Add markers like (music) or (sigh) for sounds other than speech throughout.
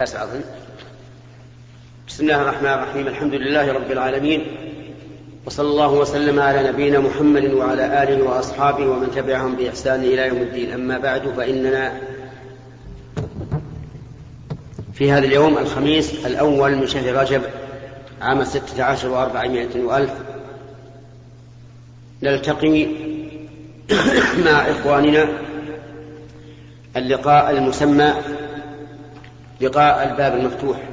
أسعد بسم الله الرحمن الرحيم. الحمد لله رب العالمين. وصلى الله وسلم على نبينا محمد وعلى آله وأصحابه ومن تبعهم بإحسان إلى يوم الدين. أما بعد فإننا في هذا اليوم الخميس الأول من شهر رجب عام ستة عشر وأربعمائة وألف نلتقي مع إخواننا اللقاء المسمى لقاء الباب المفتوح.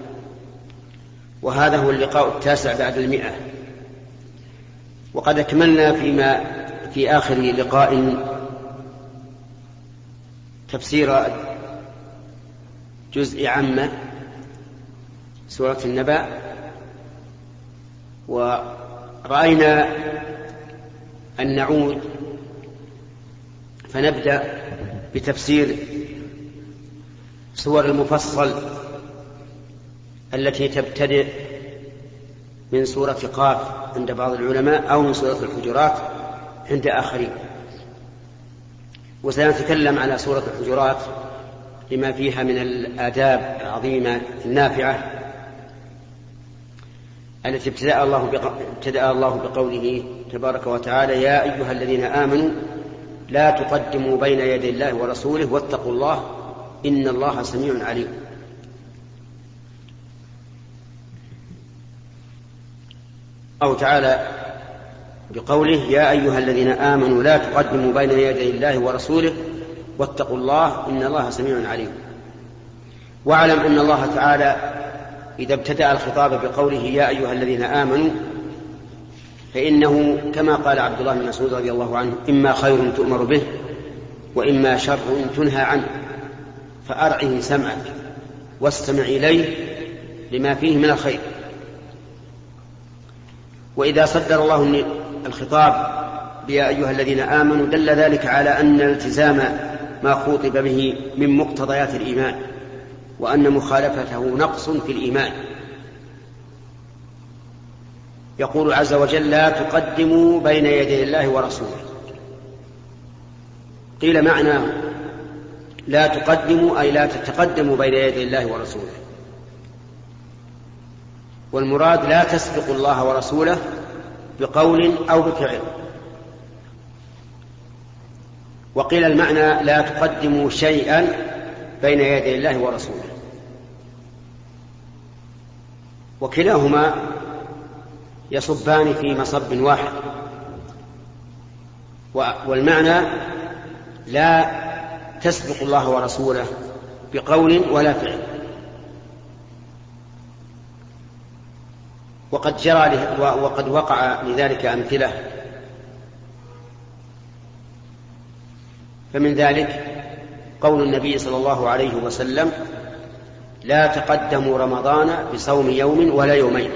وهذا هو اللقاء التاسع بعد المئة. وقد أكملنا فيما في آخر لقاء تفسير جزء عامة سورة النبأ. ورأينا أن نعود فنبدأ بتفسير سور المفصل التي تبتدئ من سورة قاف عند بعض العلماء أو من سورة الحجرات عند آخرين. وسنتكلم على سورة الحجرات لما فيها من الآداب العظيمة النافعة التي ابتدأ الله ابتدأ الله بقوله تبارك وتعالى يا أيها الذين آمنوا لا تقدموا بين يدي الله ورسوله واتقوا الله إن الله سميع عليم. أو تعالى بقوله يا أيها الذين آمنوا لا تقدموا بين يدي الله ورسوله واتقوا الله إن الله سميع عليم. واعلم أن الله تعالى إذا ابتدأ الخطاب بقوله يا أيها الذين آمنوا فإنه كما قال عبد الله بن مسعود رضي الله عنه إما خير تؤمر به وإما شر تنهى عنه. فأرعه سمعك واستمع إليه لما فيه من الخير. وإذا صدر الله الخطاب يا أيها الذين آمنوا دل ذلك على أن التزام ما خوطب به من مقتضيات الإيمان وأن مخالفته نقص في الإيمان. يقول عز وجل لا تقدموا بين يدي الله ورسوله قيل معناه لا تقدموا أي لا تتقدموا بين يدي الله ورسوله. والمراد لا تسبقوا الله ورسوله بقول أو بفعل. وقيل المعنى لا تقدموا شيئا بين يدي الله ورسوله. وكلاهما يصبان في مصب واحد. والمعنى لا تسبق الله ورسوله بقول ولا فعل. وقد جرى وقد وقع لذلك أمثلة. فمن ذلك قول النبي صلى الله عليه وسلم لا تقدموا رمضان بصوم يوم ولا يومين.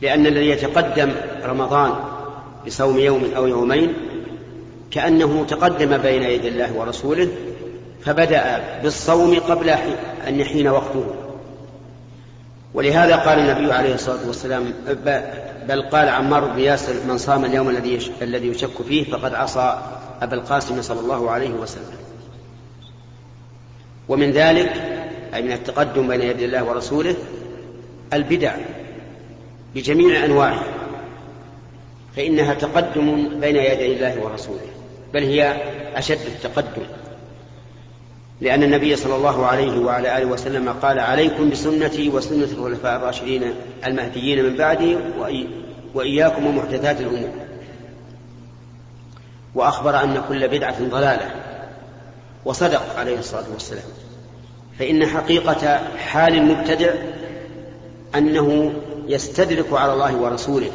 لأن الذي يتقدم رمضان بصوم يوم أو يومين كأنه تقدم بين يدي الله ورسوله فبدأ بالصوم قبل أن يحين وقته. ولهذا قال النبي عليه الصلاة والسلام بل قال عمار بن ياسر من صام اليوم الذي الذي يشك فيه فقد عصى أبا القاسم صلى الله عليه وسلم. ومن ذلك أي من التقدم بين يدي الله ورسوله البدع بجميع أنواعها فإنها تقدم بين يدي الله ورسوله. بل هي أشد التقدم. لأن النبي صلى الله عليه وعلى آله وسلم قال عليكم بسنتي وسنة الخلفاء الراشدين المهديين من بعدي وإياكم ومحدثات الأمور وأخبر أن كل بدعة ضلالة. وصدق عليه الصلاة والسلام. فإن حقيقة حال المبتدع أنه يستدرك على الله ورسوله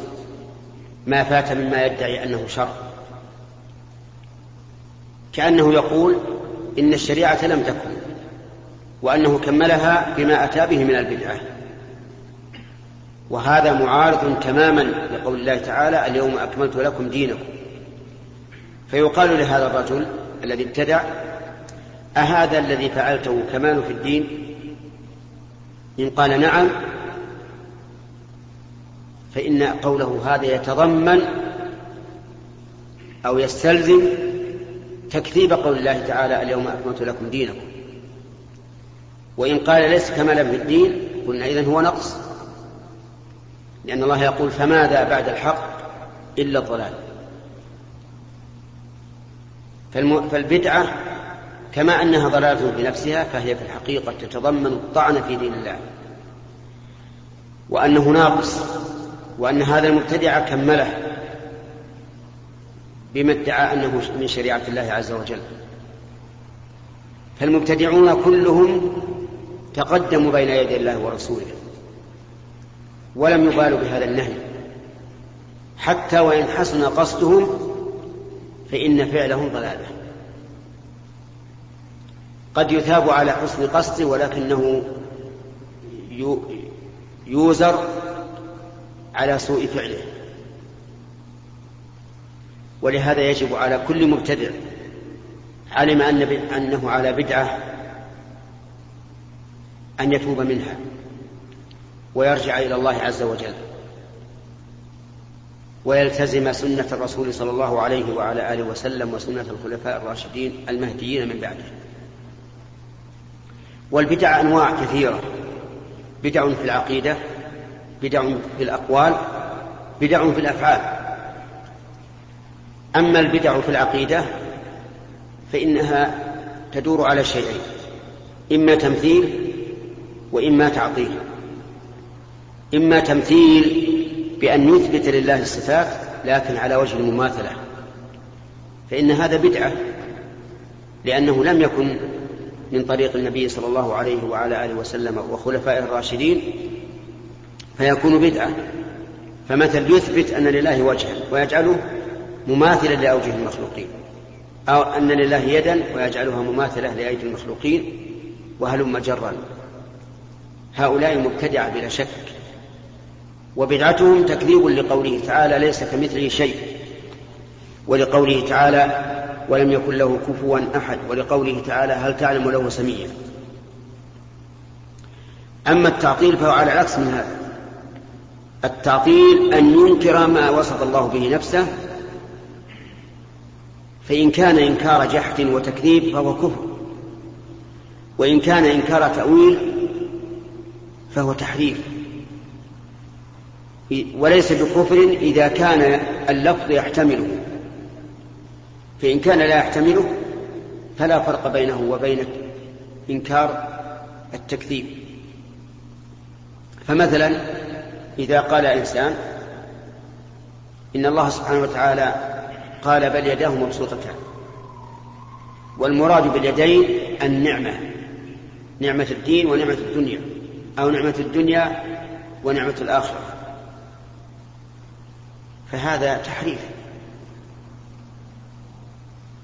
ما فات مما يدعي أنه شر. كأنه يقول إن الشريعة لم تكن وأنه كملها بما أتى به من البدعة. وهذا معارض تماما لقول الله تعالى اليوم أكملت لكم دينكم. فيقال لهذا الرجل الذي ابتدع أهذا الذي فعلته كمال في الدين؟ إن قال نعم فإن قوله هذا يتضمن أو يستلزم تكذيب قول الله تعالى اليوم أكملت لكم دينكم. وإن قال ليس كمالا في الدين قلنا إذن هو نقص. لأن الله يقول فماذا بعد الحق إلا الضلال. فالبدعة كما أنها ضلالة بنفسها فهي في الحقيقة تتضمن الطعن في دين الله. وأنه ناقص وأن هذا المبتدع كمله. بما ادعى أنه من شريعة الله عز وجل. فالمبتدعون كلهم تقدموا بين يدي الله ورسوله ولم يبالوا بهذا النهي. حتى وإن حسن قصدهم فإن فعلهم ضلالة. قد يثاب على حسن قصده ولكنه يوزر على سوء فعله. ولهذا يجب على كل مبتدع علم أن أنه على بدعة أن يتوب منها ويرجع إلى الله عز وجل ويلتزم سنة الرسول صلى الله عليه وعلى آله وسلم وسنة الخلفاء الراشدين المهديين من بعده. والبدع أنواع كثيرة. بدع في العقيدة بدع في الأقوال بدع في الأفعال. أما البدع في العقيدة فإنها تدور على شيئين إما تمثيل وإما تعطيل. إما تمثيل بأن يثبت لله الصفات لكن على وجه المماثلة. فإن هذا بدعة لأنه لم يكن من طريق النبي صلى الله عليه وعلى آله وسلم وخلفائه الراشدين فيكون بدعة. فمثل يثبت أن لله وجها ويجعله مماثلا لأوجه المخلوقين. أو أن لله يدا ويجعلها مماثلة لأيدي المخلوقين وهلم جرا. هؤلاء مبتدعة بلا شك. وبدعتهم تكذيب لقوله تعالى ليس كمثله شيء. ولقوله تعالى ولم يكن له كفوا أحد. ولقوله تعالى هل تعلم له سميا أما التعطيل فهو على العكس من هذا. التعطيل أن ينكر ما وصف الله به نفسه فإن كان إنكار جحد وتكذيب فهو كفر. وإن كان إنكار تأويل فهو تحريف. وليس بكفر إذا كان اللفظ يحتمله. فإن كان لا يحتمله فلا فرق بينه وبين إنكار التكذيب. فمثلا إذا قال إنسان إن الله سبحانه وتعالى قال بل يداه مبسوطتان والمراد باليدين النعمة نعمة الدين ونعمة الدنيا أو نعمة الدنيا ونعمة الآخرة. فهذا تحريف.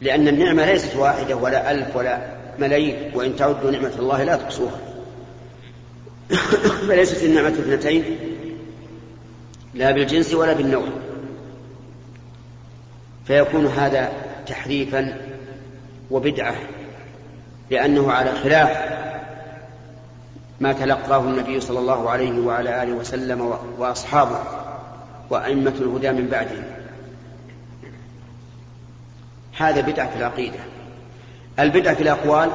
لأن النعمة ليست واحدة ولا ألف ولا ملايين وإن تعدوا نعمة الله لا تحصوها (coughs) فليست النعمة اثنتين لا بالجنس ولا بالنوع. فيكون هذا تحريفا وبدعة لأنه على خلاف ما تلقاه النبي صلى الله عليه وعلى آله وسلم وأصحابه وأئمة الهدى من بعدهم. هذا بدعة في العقيدة. البدعة في الأقوال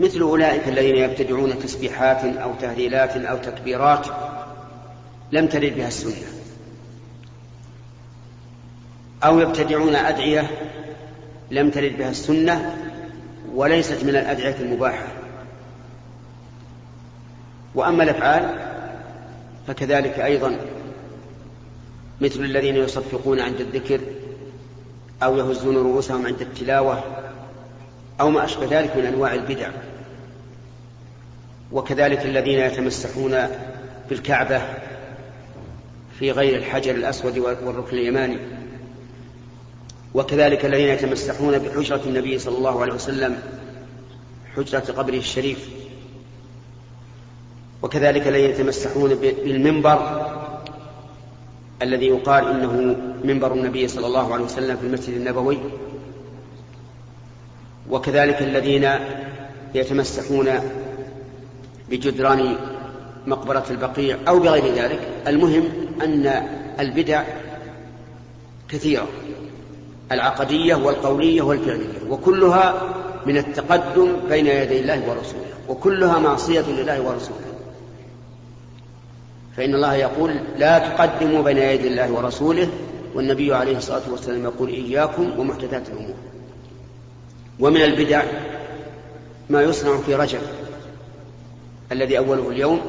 مثل أولئك الذين يبتدعون تسبيحات أو تهليلات أو تكبيرات لم ترد بها السنة. أو يبتدعون أدعية لم ترد بها السنة وليست من الأدعية المباحة. وأما الأفعال فكذلك أيضا مثل الذين يصفقون عند الذكر أو يهزون رؤوسهم عند التلاوة أو ما أشبه ذلك من أنواع البدع. وكذلك الذين يتمسحون بالكعبة في غير الحجر الأسود والركن اليماني. وكذلك الذين يتمسحون بحجرة النبي صلى الله عليه وسلم حجرة قبره الشريف. وكذلك الذين يتمسحون بالمنبر الذي يقال إنه منبر النبي صلى الله عليه وسلم في المسجد النبوي. وكذلك الذين يتمسحون بجدران مقبرة البقيع أو بغير ذلك. المهم أن البدع كثيرة. العقدية والقولية والفعلية وكلها من التقدم بين يدي الله ورسوله وكلها معصية لله ورسوله. فإن الله يقول لا تقدموا بين يدي الله ورسوله والنبي عليه الصلاة والسلام يقول إياكم ومحدثات الأمور ومن البدع ما يصنع في رجب الذي أوله اليوم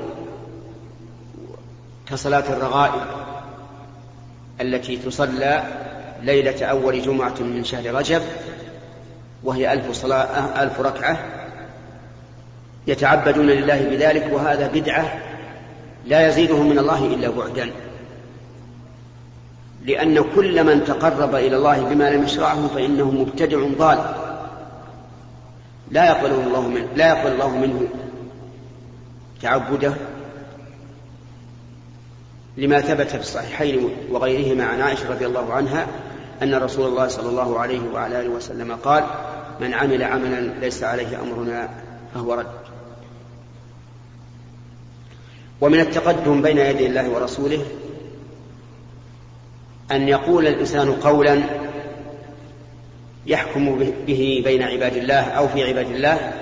كصلاة الرغائب التي تصلى ليلة أول جمعة من شهر رجب وهي ألف, صلاة ألف ركعة. يتعبدون لله بذلك وهذا بدعة لا يزيدهم من الله إلا بعدا. لأن كل من تقرب إلى الله بما لم يشرعه فإنه مبتدع ضال. لا يقبل الله منه لا يقبل الله منه تعبده. لما ثبت في الصحيحين وغيرهما عن عائشة رضي الله عنها أن رسول الله صلى الله عليه وعلى آله وسلم قال من عمل عملا ليس عليه أمرنا فهو رد. ومن التقدم بين يدي الله ورسوله أن يقول الإنسان قولا يحكم به بين عباد الله أو في عباد الله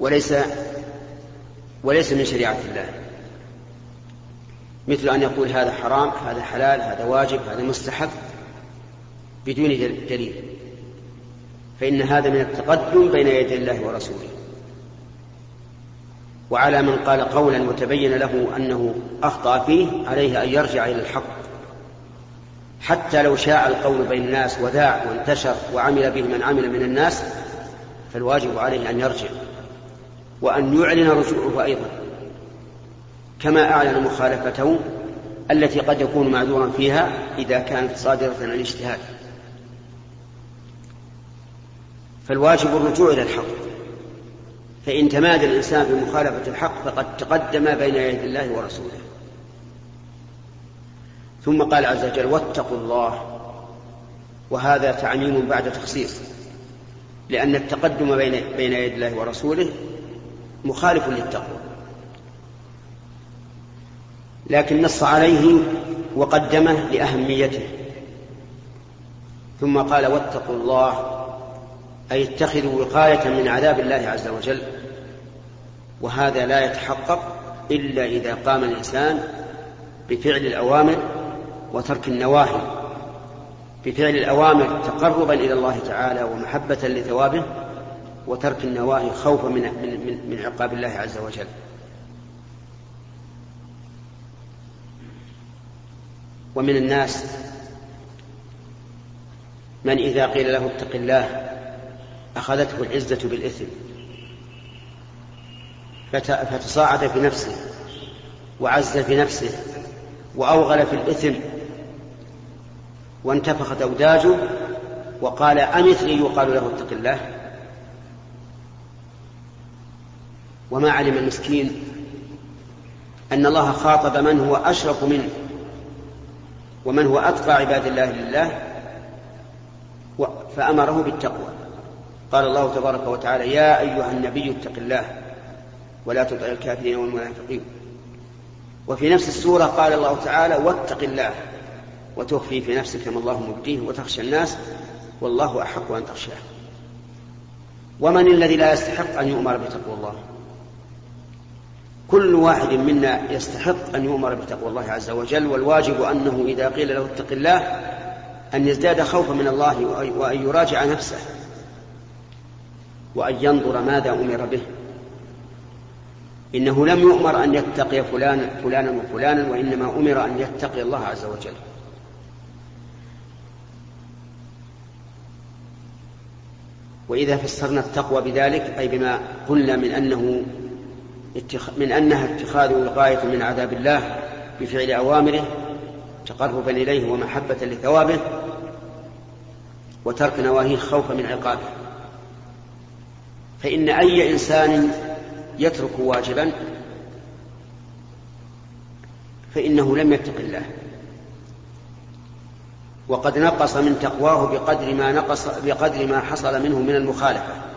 وليس وليس من شريعة الله. مثل أن يقول هذا حرام هذا حلال هذا واجب هذا مستحب بدون دليل. فإن هذا من التقدم بين يدي الله ورسوله. وعلى من قال قولا وتبين له أنه أخطأ فيه عليه أن يرجع إلى الحق. حتى لو شاع القول بين الناس وذاع وانتشر وعمل به من عمل من الناس فالواجب عليه أن يرجع. وأن يعلن رجوعه أيضا. كما أعلن مخالفته التي قد يكون معذورا فيها إذا كانت صادرة عن الاجتهاد. فالواجب الرجوع إلى الحق. فإن تمادى الإنسان في مخالفة الحق فقد تقدم بين يدي الله ورسوله. ثم قال عز وجل واتقوا الله. وهذا تعميم بعد تخصيص. لأن التقدم بين بين يدي الله ورسوله مخالف للتقوى. لكن نص عليه وقدمه لأهميته. ثم قال واتقوا الله أي اتخذوا وقاية من عذاب الله عز وجل وهذا لا يتحقق إلا إذا قام الإنسان بفعل الأوامر وترك النواهي بفعل الأوامر تقربا إلى الله تعالى ومحبة لثوابه وترك النواهي خوفا من, من, من عقاب الله عز وجل. ومن الناس من إذا قيل له اتق الله أخذته العزة بالإثم فتصاعد في نفسه وعز في نفسه وأوغل في الإثم وانتفخت أوداجه وقال أمثلي يقال له اتق الله. وما علم المسكين أن الله خاطب من هو أشرف منه. ومن هو أتقى عباد الله لله فأمره بالتقوى. قال الله تبارك وتعالى يا أيها النبي اتق الله ولا تطع الكافرين والمنافقين. وفي نفس السورة قال الله تعالى واتق الله وتخفي في نفسك ما الله مبديه وتخشى الناس والله أحق أن تخشاه. ومن الذي لا يستحق أن يؤمر بتقوى الله؟ كل واحد منا يستحق أن يؤمر بتقوى الله عز وجل والواجب أنه إذا قيل له اتق الله أن يزداد خوفا من الله وأن يراجع نفسه وأن ينظر ماذا أمر به. إنه لم يؤمر أن يتقي فلانا فلانا وفلانا وإنما أمر أن يتقي الله عز وجل. وإذا فسرنا التقوى بذلك أي بما قلنا من أنه من أنها اتخاذ وقاية من عذاب الله بفعل أوامره تقربا إليه ومحبة لثوابه وترك نواهيه خوفا من عقابه. فإن أي إنسان يترك واجبا فإنه لم يتق الله. وقد نقص من تقواه بقدر ما نقص بقدر ما حصل منه من المخالفة.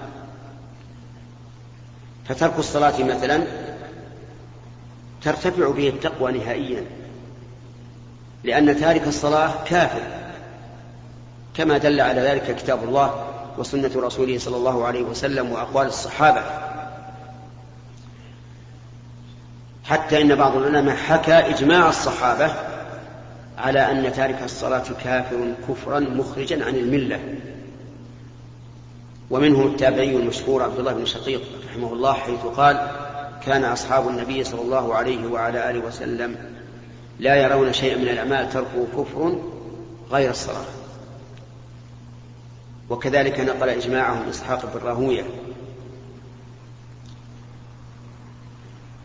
فترك الصلاة مثلا ترتفع به التقوى نهائيا لأن تارك الصلاة كافر كما دل على ذلك كتاب الله وسنة رسوله صلى الله عليه وسلم وأقوال الصحابة. حتى إن بعض العلماء حكى إجماع الصحابة على أن تارك الصلاة كافر كفرا مخرجا عن الملة. ومنهم التابعي المشهور عبد الله بن شقيق رحمه الله حيث قال كان أصحاب النبي صلى الله عليه وعلى آله وسلم لا يرون شيئا من الأعمال تركه كفر غير الصلاة. وكذلك نقل إجماعهم إسحاق بن راهوية.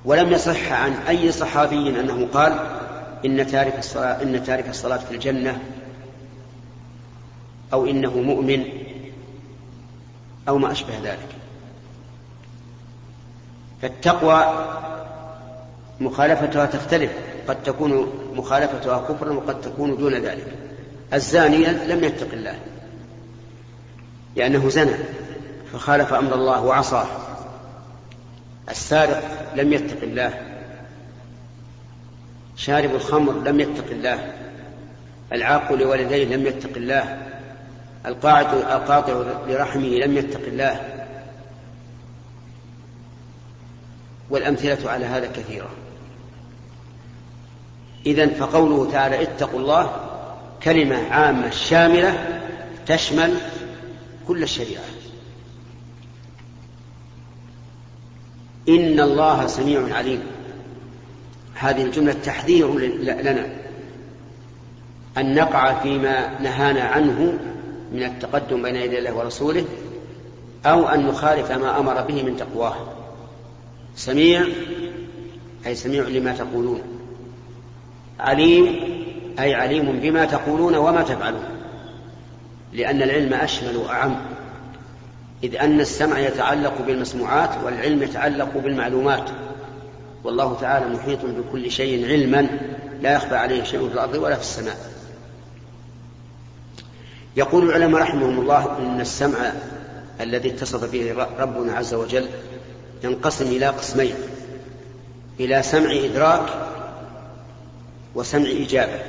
ولم يصح عن أي صحابي أنه قال إن تارك الصلاة إن تارك الصلاة في الجنة أو إنه مؤمن أو ما أشبه ذلك. فالتقوى مخالفتها تختلف قد تكون مخالفتها كفرا وقد تكون دون ذلك. الزاني لم يتق الله لأنه زنى فخالف أمر الله وعصاه. السارق لم يتق الله شارب الخمر لم يتق الله العاق لوالديه لم يتق الله القاعد القاطع لرحمه لم يتق الله. والأمثلة على هذا كثيرة. إذا فقوله تعالى اتقوا الله كلمة عامة شاملة تشمل كل الشريعة. إن الله سميع عليم. هذه الجملة تحذير لنا أن نقع فيما نهانا عنه من التقدم بين يدي الله ورسوله أو أن نخالف ما أمر به من تقواه. سميع أي سميع لما تقولون. عليم أي عليم بما تقولون وما تفعلون. لأن العلم أشمل وأعم. إذ أن السمع يتعلق بالمسموعات والعلم يتعلق بالمعلومات. والله تعالى محيط بكل شيء علما لا يخفى عليه شيء في الأرض ولا في السماء. يقول العلماء رحمهم الله إن السمع الذي اتصف به ربنا عز وجل ينقسم إلى قسمين إلى سمع إدراك وسمع إجابة.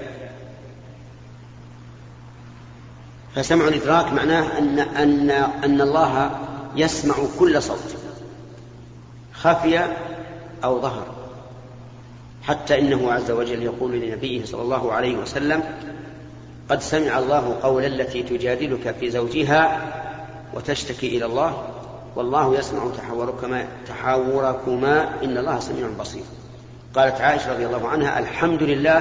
فسمع الإدراك معناه أن أن أن الله يسمع كل صوت خفي أو ظهر حتى إنه عز وجل يقول لنبيه صلى الله عليه وسلم قد سمع الله قول التي تجادلك في زوجها وتشتكي إلى الله والله يسمع تحاوركما تحاوركما. إن الله سميع بصير. قالت عائشة رضي الله عنها الحمد لله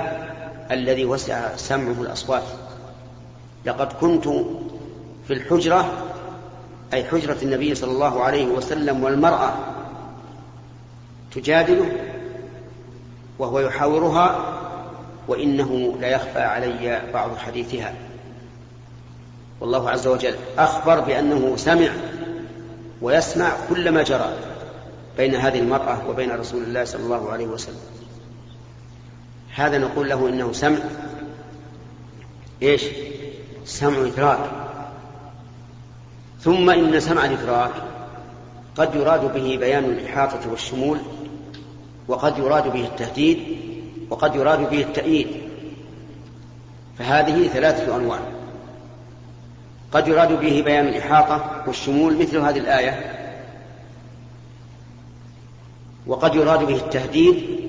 الذي وسع سمعه الأصوات. لقد كنت في الحجرة أي حجرة النبي صلى الله عليه وسلم والمرأة تجادله وهو يحاورها وإنه لا يخفى علي بعض حديثها. والله عز وجل أخبر بأنه سمع ويسمع كل ما جرى بين هذه المرأة وبين رسول الله صلى الله عليه وسلم. هذا نقول له إنه سمع. إيش؟ سمع إدراك. ثم إن سمع الإدراك قد يراد به بيان الإحاطة والشمول وقد يراد به التهديد وقد يراد به التأييد. فهذه ثلاثة أنواع. قد يراد به بيان الإحاطة والشمول مثل هذه الآية. وقد يراد به التهديد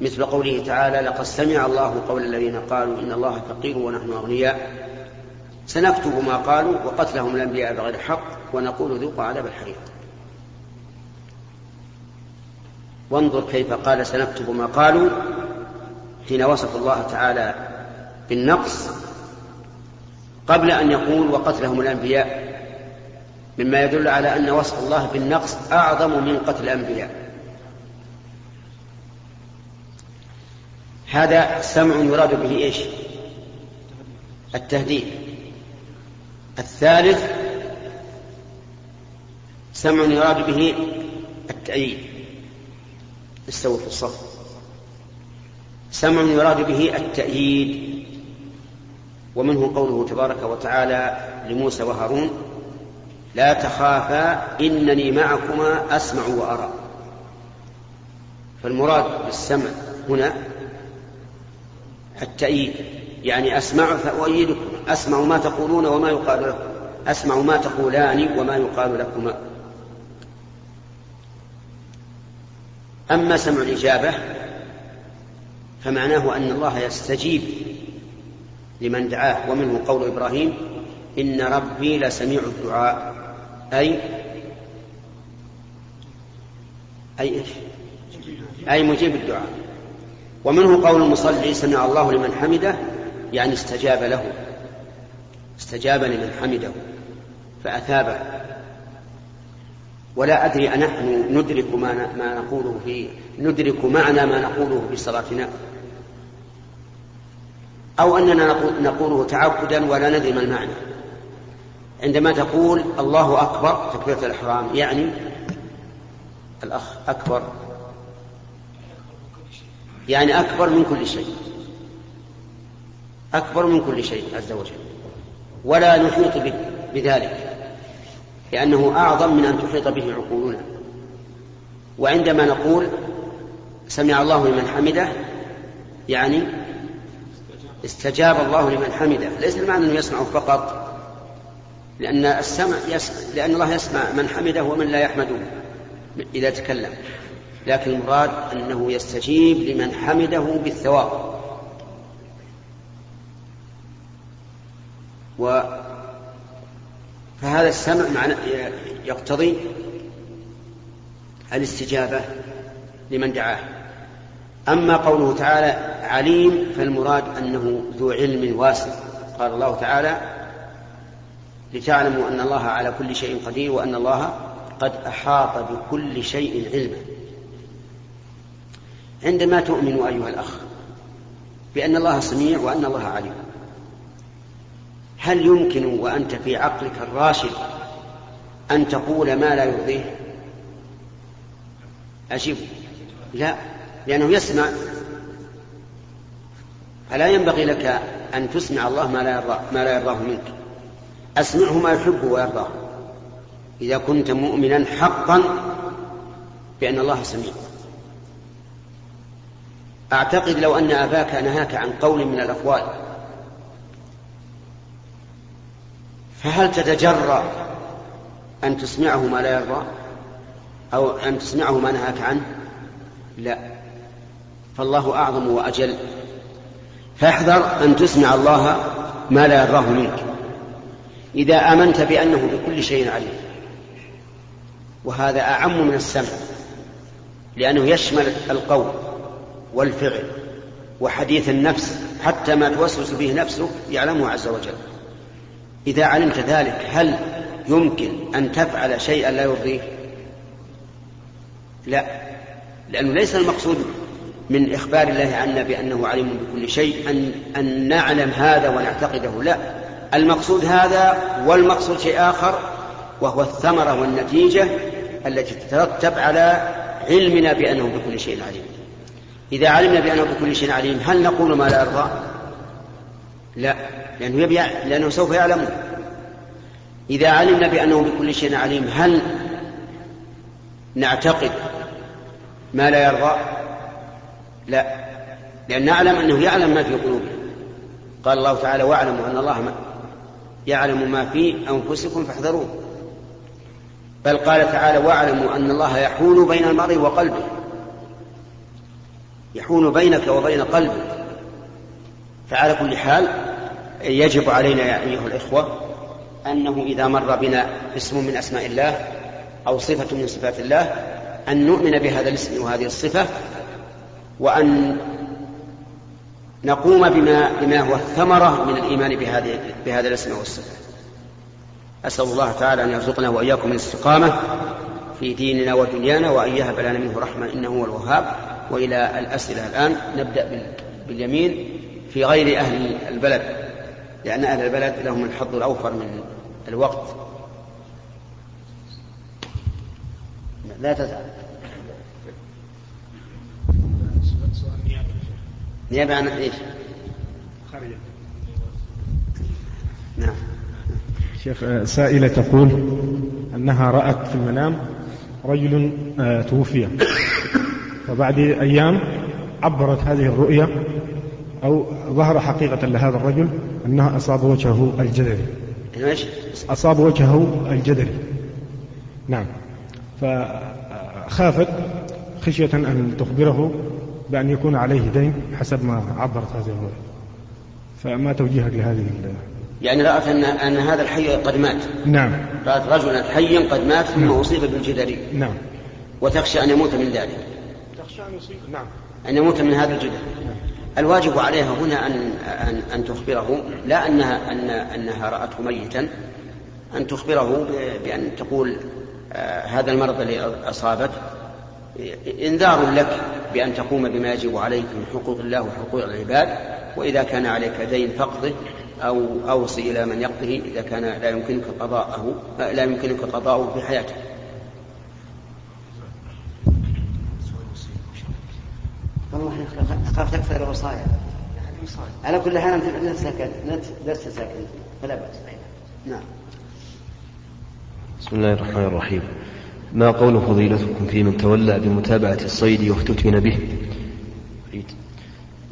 مثل قوله تعالى لقد سمع الله قول الذين قالوا إن الله فقير ونحن أغنياء سنكتب ما قالوا وقتلهم الأنبياء بغير حق ونقول ذوقوا عذاب الحريق وانظر كيف قال سنكتب ما قالوا حين وصف الله تعالى بالنقص قبل أن يقول وقتلهم الأنبياء مما يدل على أن وصف الله بالنقص أعظم من قتل الأنبياء. هذا سمع يراد به إيش؟ التهديد. الثالث سمع يراد به التأييد. استووا في الصف. سمع يراد به التأييد ومنه قوله تبارك وتعالى لموسى وهارون لا تخافا إنني معكما أسمع وأرى. فالمراد بالسمع هنا التأييد يعني أسمع فأؤيدكما أسمع ما تقولون وما يقال لكم أسمع ما تقولان وما يقال لكما. أما سمع الإجابة فمعناه أن الله يستجيب لمن دعاه ومنه قول إبراهيم إن ربي لسميع الدعاء. أي؟ أي إيش؟ أي مجيب الدعاء. ومنه قول المصلي سمع الله لمن حمده يعني استجاب له. استجاب لمن حمده فأثابه. ولا أدري أنحن ندرك ما ما نقوله في ندرك معنى ما نقوله في صلاتنا. أو أننا نقوله تعبدا ولا ندري ما المعنى. عندما تقول الله أكبر تكبيرة الإحرام يعني الأخ أكبر. يعني أكبر من كل شيء. أكبر من كل شيء عز وجل. ولا نحيط بذلك لأنه أعظم من أن تحيط به عقولنا. وعندما نقول سمع الله لمن حمده يعني استجاب الله لمن حمده. ليس المعنى أنه يسمع فقط لأن السمع يسمع لأن الله يسمع من حمده ومن لا يحمده إذا تكلم. لكن المراد أنه يستجيب لمن حمده بالثواب. و فهذا السمع معنى يقتضي الاستجابة لمن دعاه. أما قوله تعالى عليم فالمراد أنه ذو علم واسع. قال الله تعالى لتعلموا أن الله على كل شيء قدير وأن الله قد أحاط بكل شيء علما. عندما تؤمن أيها الأخ بأن الله سميع وأن الله عليم هل يمكن وأنت في عقلك الراشد أن تقول ما لا يرضيه أجب لا لأنه يسمع فلا ينبغي لك أن تسمع الله ما لا يرضاه, ما لا يرضاه منك؟ أسمعه ما يحب ويرضاه. إذا كنت مؤمنا حقا بأن الله سميع. أعتقد لو أن أباك نهاك عن قول من الأقوال فهل تتجرأ أن تسمعه ما لا يرضى أو أن تسمعه ما نهاك عنه؟ لا. فالله أعظم وأجل. فاحذر أن تسمع الله ما لا يرضاه منك. إذا آمنت بأنه بكل شيء عليم. وهذا أعم من السمع لأنه يشمل القول والفعل وحديث النفس حتى ما توسوس به نفسك يعلمه عز وجل. إذا علمت ذلك هل يمكن أن تفعل شيئا لا يرضيه لا لأنه ليس المقصود من إخبار الله عنا بأنه عليم بكل شيء أن, أن نعلم هذا ونعتقده. لا. المقصود هذا والمقصود شيء آخر وهو الثمرة والنتيجة التي تترتب على علمنا بأنه بكل شيء عليم. إذا علمنا بأنه بكل شيء عليم هل نقول ما لا يرضى؟ لا لأنه, يبي لأنه سوف يعلم إذا علمنا بأنه بكل شيء عليم هل نعتقد ما لا يرضى؟ لا. لأن نعلم أنه يعلم ما في قلوبنا قال الله تعالى واعلموا أن الله يعلم ما في أنفسكم فاحذروه. بل قال تعالى واعلموا أن الله يحول بين المرء وقلبه. يحول بينك وبين قلبك. فعلى كل حال يجب علينا يا أيها الإخوة أنه إذا مر بنا اسم من أسماء الله أو صفة من صفات الله أن نؤمن بهذا الاسم وهذه الصفة وأن نقوم بما بما هو الثمرة من الإيمان بهذه بهذا الاسم والصفة. أسأل الله تعالى أن يرزقنا وإياكم الاستقامة في ديننا ودنيانا وأن يهب لنا منه رحمة إنه هو الوهاب. وإلى الأسئلة الآن نبدأ باليمين في غير أهل البلد لأن أهل البلد لهم الحظ الأوفر من الوقت. لا تزعل. نيابة عن إيش؟ نعم. شيخ سائلة تقول أنها رأت في المنام رجل آه، توفي. فبعد أيام عبرت هذه الرؤيا أو ظهر حقيقة لهذا الرجل أنها أصاب وجهه الجدري. إيش؟ أصاب وجهه الجدري. نعم. فخافت خشية أن تخبره بأن يكون عليه دين حسب ما عبرت هذه الرؤيا فما توجيهك لهذه يعني رأت أن أن هذا الحي قد مات. نعم. رأت رجلا حيا قد مات ثم نعم. أصيب بالجدري. نعم. وتخشى أن يموت من ذلك. تخشى أن يصيب. نعم. أن يموت من هذا الجدري الواجب عليها هنا أن أن, أن تخبره لا أنها أن أنها رأته ميتا أن تخبره بأن تقول آه هذا المرض الذي أصابت إنذار لك. بأن تقوم بما يجب عليك من حقوق الله وحقوق العباد وإذا كان عليك دين فقده أو أوصي إلى من يقضه إذا كان لا يمكنك قضاءه لا يمكنك قضاءه في حياته والله أخاف تكثر الوصايا. على كل حال أنت ساكن لست ساكن فلا بأس. نعم. بسم الله الرحمن الرحيم. ما قول فضيلتكم في من تولى بمتابعة الصيد وافتتن به؟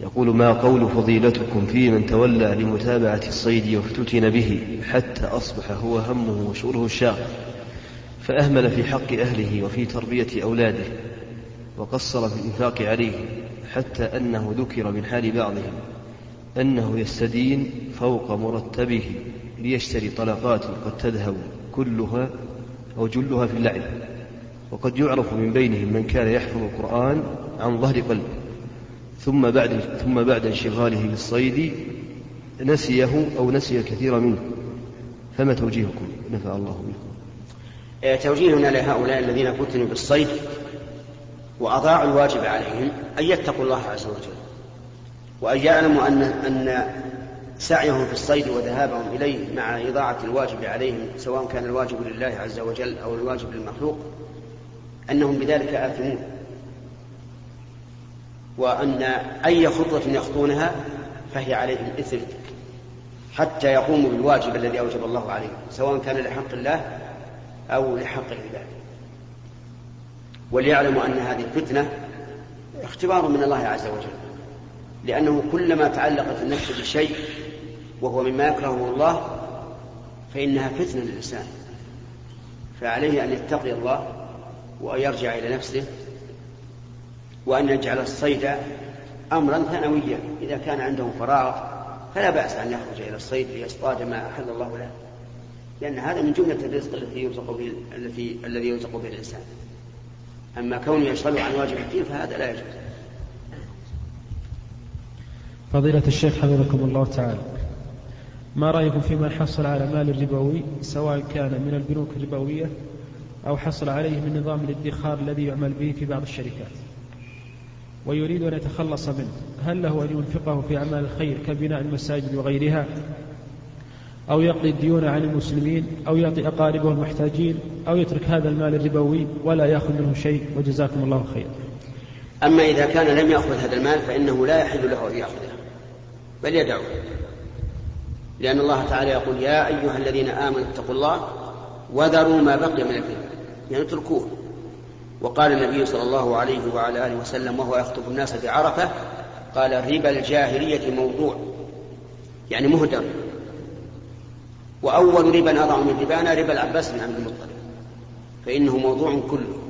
يقول ما قول فضيلتكم في من تولى لمتابعة الصيد وافتتن به حتى أصبح هو همه وشغله الشاغل فأهمل في حق أهله وفي تربية أولاده وقصر في الإنفاق عليه حتى أنه ذكر من حال بعضهم أنه يستدين فوق مرتبه ليشتري طلقات قد تذهب كلها أو جلها في اللعب. وقد يعرف من بينهم من كان يحفظ القرآن عن ظهر قلب ثم بعد ثم بعد انشغاله بالصيد نسيه أو نسي الكثير منه. فما توجيهكم؟ نفع الله بكم آه، توجيهنا لهؤلاء الذين فتنوا بالصيد وأضاعوا الواجب عليهم أن يتقوا الله عز وجل. وأن يعلموا أن أن سعيهم في الصيد وذهابهم إليه مع إضاعة الواجب عليهم سواء كان الواجب لله عز وجل أو الواجب للمخلوق أنهم بذلك آثمون. وأن أي خطوة يخطونها فهي عليهم إثم حتى يقوموا بالواجب الذي أوجب الله عليهم سواء كان لحق الله أو لحق العباد. وليعلموا أن هذه الفتنة اختبار من الله عز وجل. لأنه كلما تعلقت النفس بشيء وهو مما يكرهه الله فإنها فتنة للإنسان. فعليه أن يتقي الله وأن يرجع إلى نفسه وأن يجعل الصيد أمرا ثانويا. إذا كان عنده فراغ فلا بأس أن يخرج إلى الصيد ليصطاد ما أحل الله له لأن هذا من جملة الرزق الذي يرزق به الذي الذي يرزق به الإنسان. أما كونه يشغل عن واجب الدين فهذا لا يجوز. فضيلة الشيخ حفظكم الله تعالى. ما رأيكم في من حصل على مال ربوي سواء كان من البنوك الربوية أو حصل عليه من نظام الادخار الذي يعمل به في بعض الشركات؟ ويريد أن يتخلص منه. هل له أن ينفقه في أعمال الخير كبناء المساجد وغيرها؟ أو يقضي الديون عن المسلمين؟ أو يعطي أقاربه المحتاجين؟ أو يترك هذا المال الربوي ولا يأخذ منه شيء؟ وجزاكم الله خيرا. أما إذا كان لم يأخذ هذا المال فإنه لا يحل له أن يأخذه بل يدعو. لأن الله تعالى يقول يا أيها الذين آمنوا اتقوا الله وذروا ما بقي من الربا يعني اتركوه. وقال النبي صلى الله عليه وعلى آله وسلم وهو يخطب الناس بعرفة قال ربا الجاهلية موضوع. يعني مهدر. وأول ربا أضع من ربانا ربا العباس بن عبد المطلب. فإنه موضوع كله.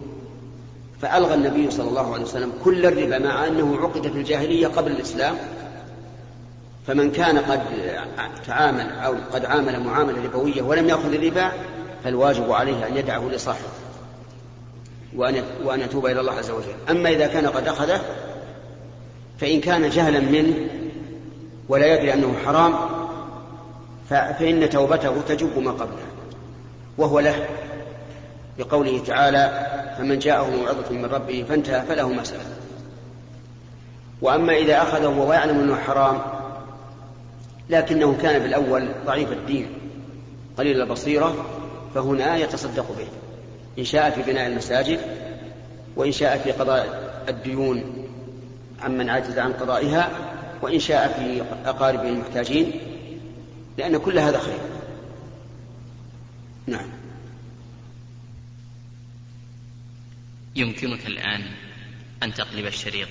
فألغى النبي صلى الله عليه وسلم كل الربا مع أنه عقد في الجاهلية قبل الإسلام. فمن كان قد تعامل أو قد عامل معاملة ربوية ولم يأخذ الربا فالواجب عليه أن يدعه لصاحبه وأن وأن يتوب إلى الله عز وجل. أما إذا كان قد أخذه فإن كان جهلا منه ولا يدري أنه حرام فإن توبته تجب ما قبله وهو له. بقوله تعالى فمن جاءه موعظة من ربه فانتهى فله ما سلف. وأما إذا أخذه وهو يعلم أنه حرام لكنه كان بالأول ضعيف الدين قليل البصيرة فهنا يتصدق به. إن شاء في بناء المساجد وإن شاء في قضاء الديون عمن عجز عن قضائها وإن شاء في أقاربه المحتاجين لأن كل هذا خير. نعم. يمكنك الآن أن تقلب الشريط.